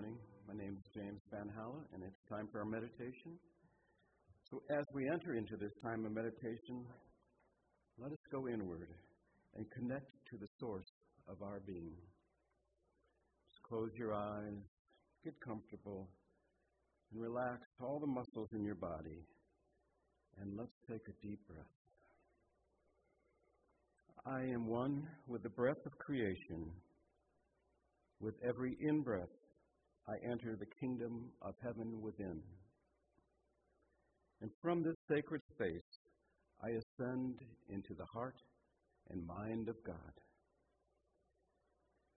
morning. My name is James Van Halla, and it's time for our meditation. So, as we enter into this time of meditation, let us go inward and connect to the source of our being. Just close your eyes, get comfortable, and relax all the muscles in your body. And let's take a deep breath. I am one with the breath of creation. With every in breath, I enter the kingdom of heaven within. And from this sacred space, I ascend into the heart and mind of God.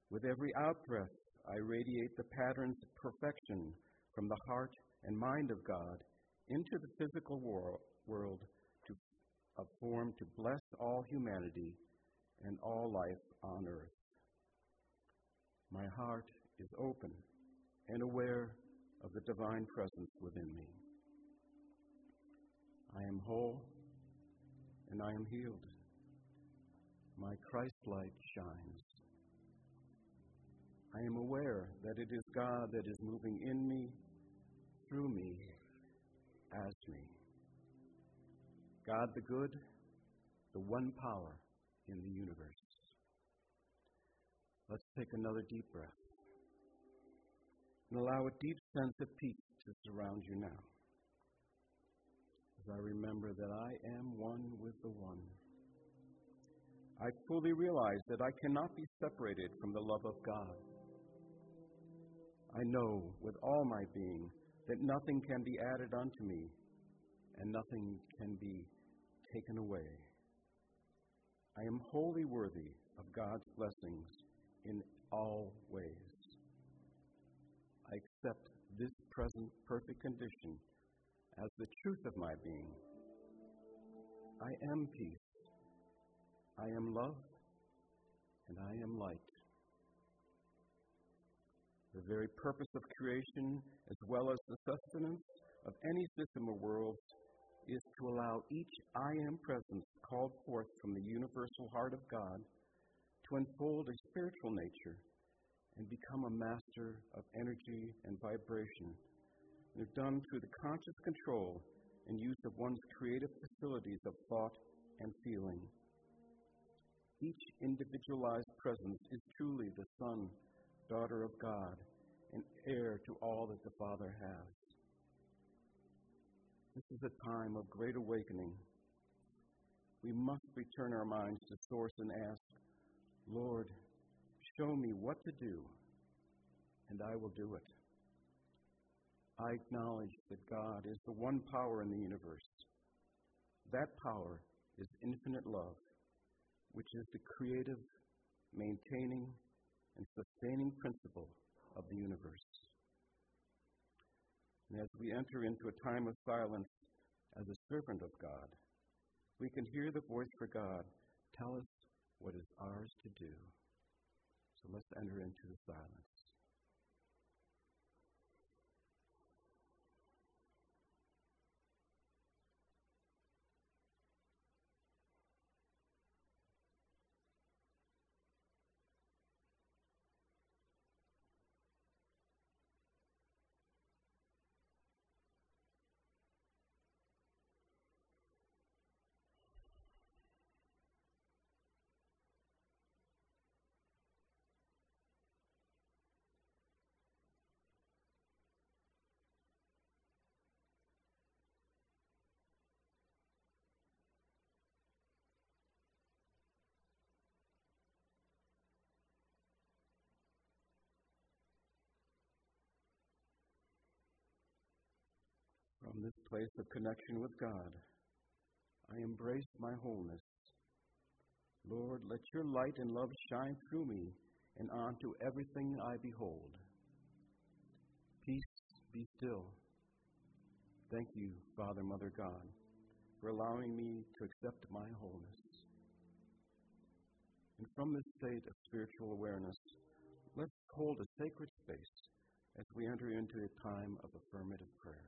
With every out breath, I radiate the patterns of perfection from the heart and mind of God into the physical wor- world to form to bless all humanity and all life on earth. My heart is open and aware of the divine presence within me. I am whole and I am healed. My Christ light shines. I am aware that it is God that is moving in me, through me, as me. God the good, the one power in the universe. Let's take another deep breath and allow a deep sense of peace to surround you now. As I remember that I am one with the one. I fully realize that I cannot be separated from the love of God. I know with all my being that nothing can be added unto me and nothing can be taken away. I am wholly worthy of God's blessings in all ways. Accept this present perfect condition as the truth of my being. I am peace. I am love. And I am light. The very purpose of creation, as well as the sustenance of any system of worlds, is to allow each I am presence called forth from the universal heart of God to unfold a spiritual nature and become a master of energy and vibration. They're done through the conscious control and use of one's creative facilities of thought and feeling. Each individualized presence is truly the son, daughter of God, and heir to all that the Father has. This is a time of great awakening. We must return our minds to Source and ask, Lord, show me what to do, and I will do it. I acknowledge that God is the one power in the universe. That power is infinite love, which is the creative, maintaining, and sustaining principle of the universe. And as we enter into a time of silence as a servant of God, we can hear the voice for God tell us what is ours to do. So let's enter into the silence. From this place of connection with God, I embrace my wholeness. Lord, let your light and love shine through me and onto everything I behold. Peace be still. Thank you, Father, Mother God, for allowing me to accept my wholeness. And from this state of spiritual awareness, let's hold a sacred space as we enter into a time of affirmative prayer.